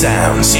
sounds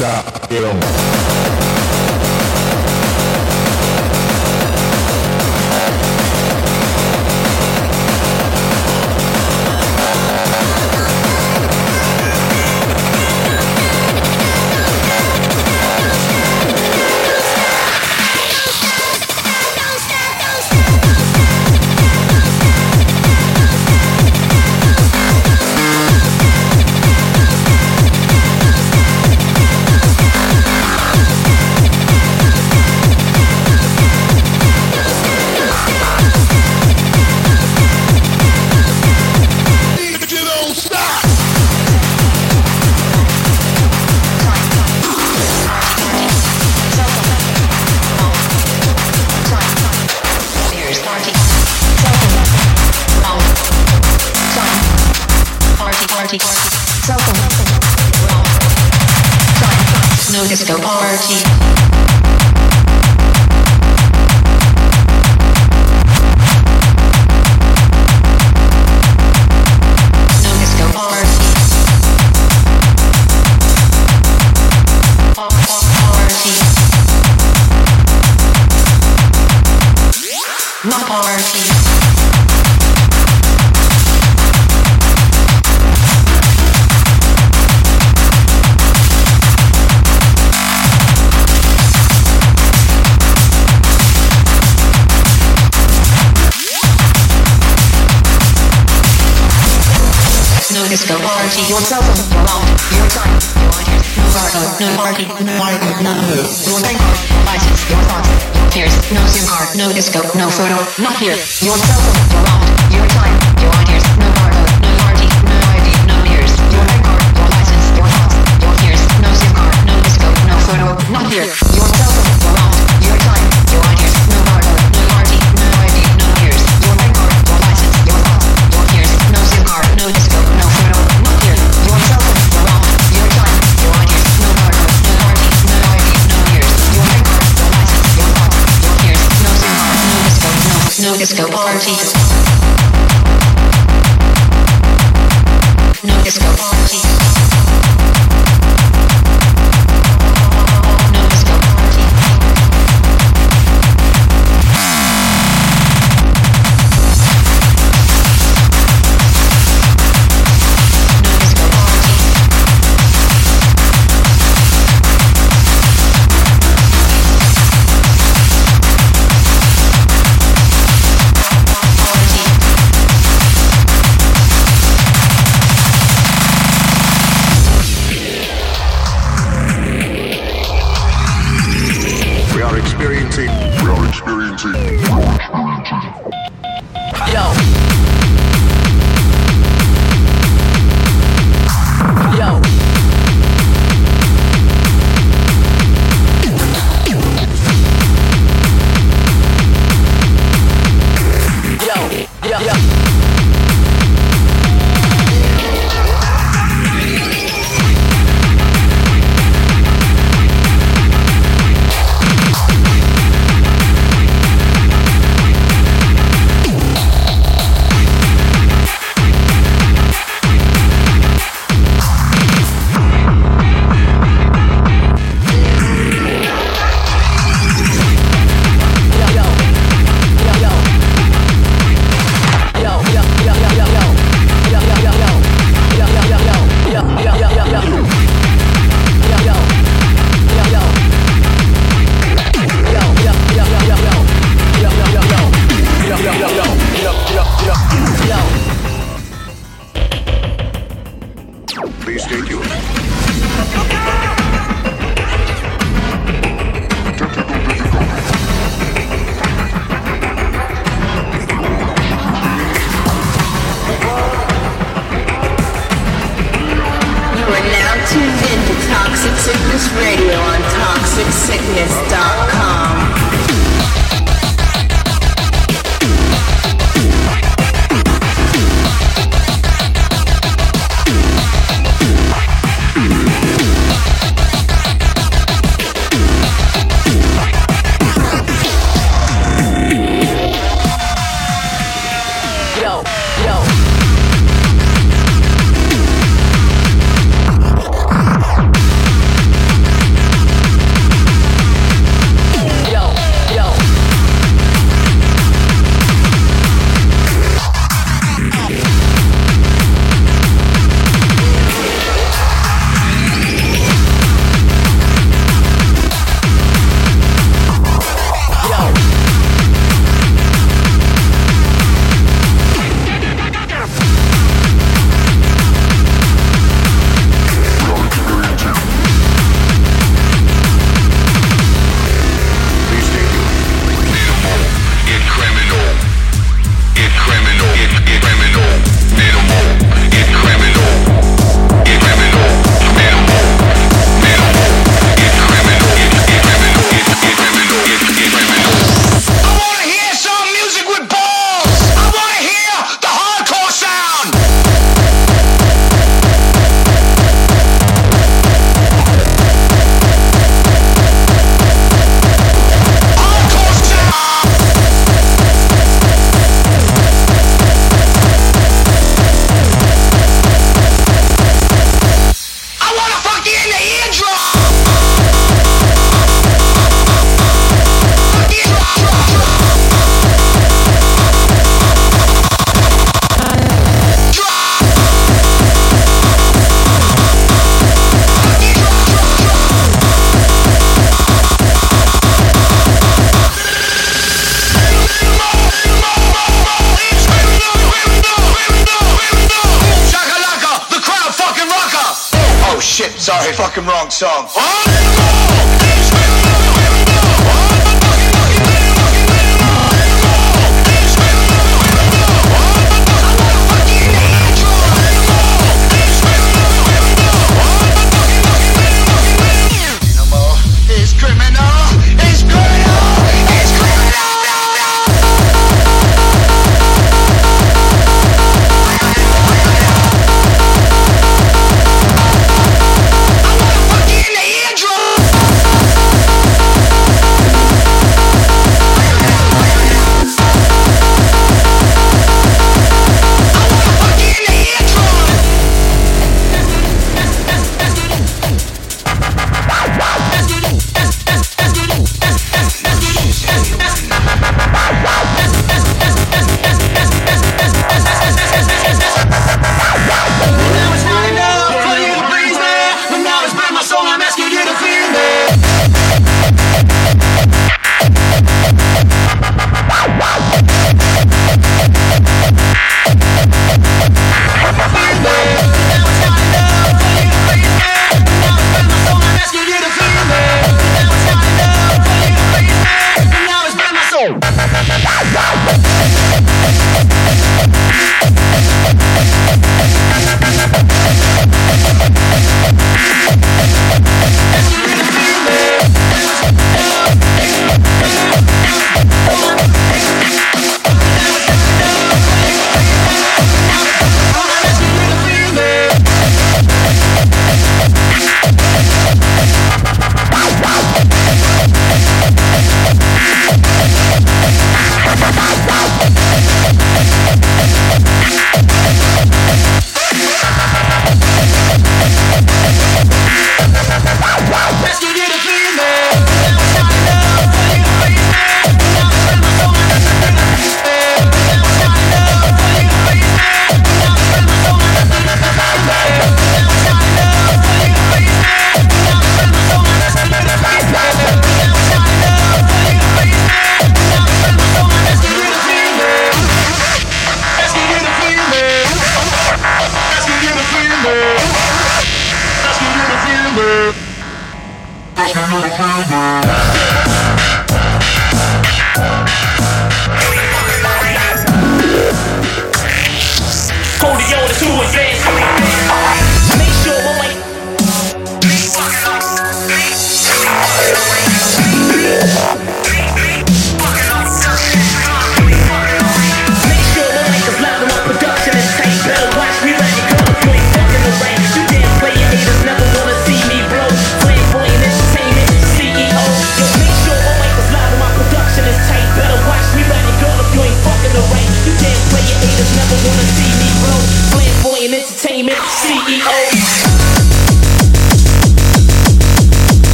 stop. your bank card, license, your thoughts, your fears, no SIM card, no disco, no photo, not here. Your cell phone, your wallet, your time, your ideas, no barcode, no party, no ID, no ears. Your bank card, your license, your thoughts, your fears, no SIM card, no disco, no photo, not here.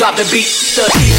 Drop the beat. The, the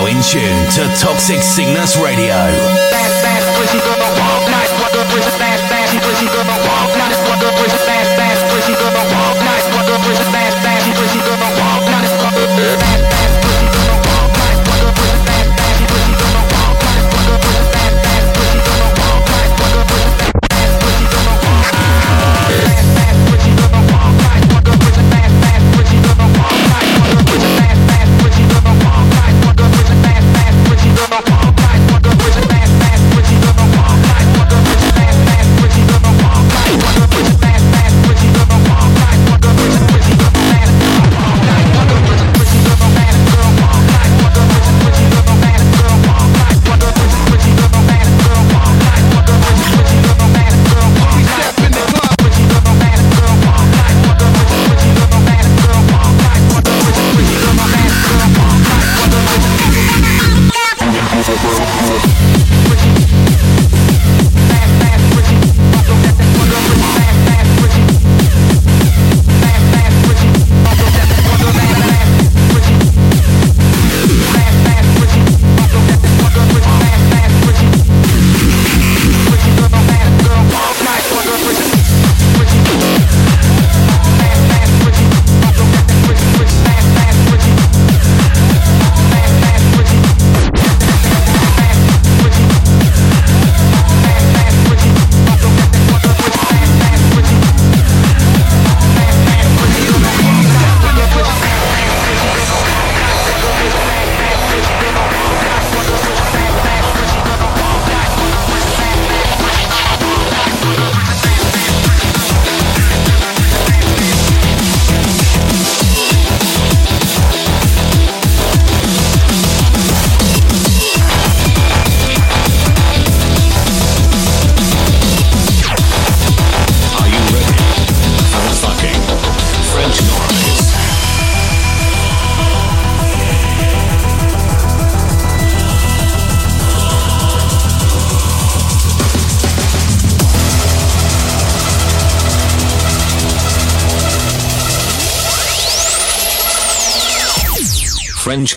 now in tune to Toxic Sickness Radio. French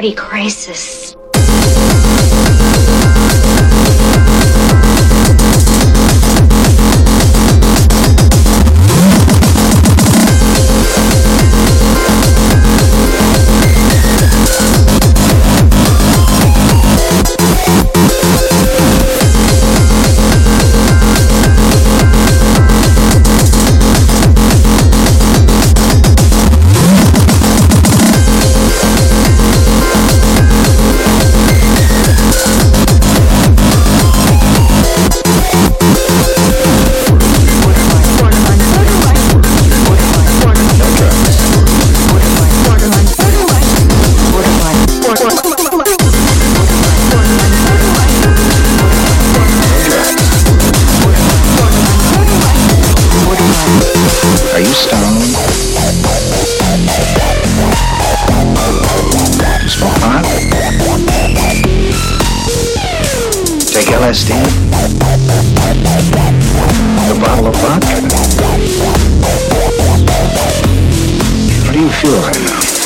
party crisis. Good.